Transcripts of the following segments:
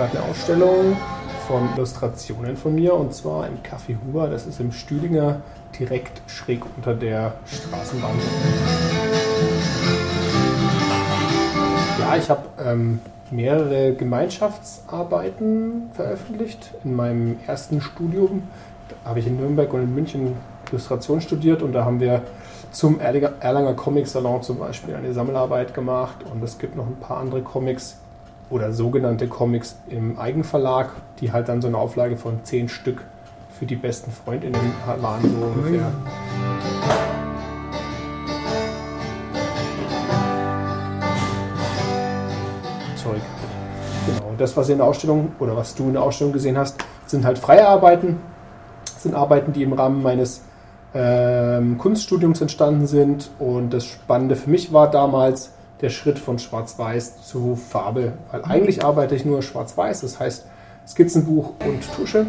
Ausstellung von Illustrationen von mir und zwar im Café Huber. Das ist im Stüdinger direkt schräg unter der Straßenbahn. Ja, ich habe ähm, mehrere Gemeinschaftsarbeiten veröffentlicht. In meinem ersten Studium habe ich in Nürnberg und in München Illustration studiert und da haben wir zum Erlanger Comic Salon zum Beispiel eine Sammelarbeit gemacht und es gibt noch ein paar andere Comics oder sogenannte Comics im Eigenverlag, die halt dann so eine Auflage von zehn Stück für die besten Freundinnen waren, so ungefähr. Zeug. Genau. Das, was ihr in der Ausstellung oder was du in der Ausstellung gesehen hast, sind halt freie Arbeiten. Sind Arbeiten, die im Rahmen meines ähm, Kunststudiums entstanden sind. Und das Spannende für mich war damals der Schritt von Schwarz-Weiß zu Farbe. Weil eigentlich arbeite ich nur Schwarz-Weiß, das heißt Skizzenbuch und Tusche.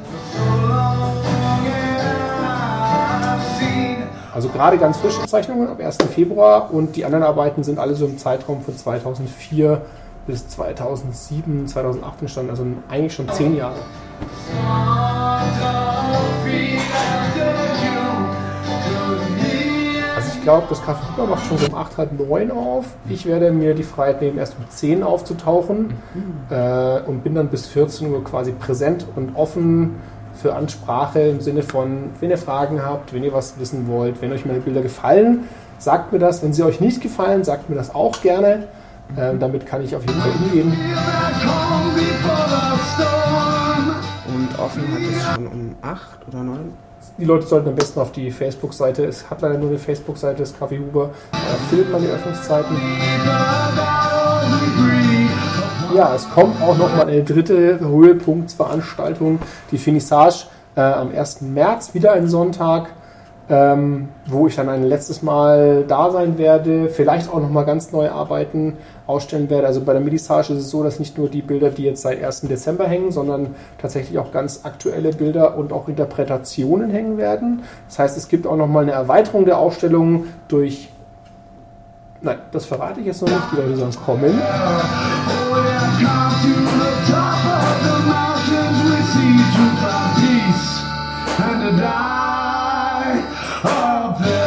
Also gerade ganz frische Zeichnungen ab 1. Februar und die anderen Arbeiten sind alle so im Zeitraum von 2004 bis 2007, 2008 entstanden, also eigentlich schon zehn Jahre. Glaube, das Café Huber macht schon so um 8, halb 9 auf. Ich werde mir die Freiheit nehmen, erst um 10 aufzutauchen äh, und bin dann bis 14 Uhr quasi präsent und offen für Ansprache im Sinne von, wenn ihr Fragen habt, wenn ihr was wissen wollt, wenn euch meine Bilder gefallen, sagt mir das. Wenn sie euch nicht gefallen, sagt mir das auch gerne. Ähm, damit kann ich auf jeden Fall umgehen. Und offen hat es schon um 8 oder 9? Die Leute sollten am besten auf die Facebook-Seite, es hat leider nur eine Facebook-Seite des Café Huber, da findet man die Öffnungszeiten. Ja, es kommt auch noch mal eine dritte Höhepunktsveranstaltung, die Finissage äh, am 1. März, wieder ein Sonntag, ähm, wo ich dann ein letztes Mal da sein werde, vielleicht auch noch mal ganz neue Arbeiten ausstellen werde. Also bei der Medissage ist es so, dass nicht nur die Bilder, die jetzt seit 1. Dezember hängen, sondern tatsächlich auch ganz aktuelle Bilder und auch Interpretationen hängen werden. Das heißt, es gibt auch noch mal eine Erweiterung der Ausstellung durch Nein, das verrate ich jetzt noch nicht, die Leute sonst kommen. I'll be.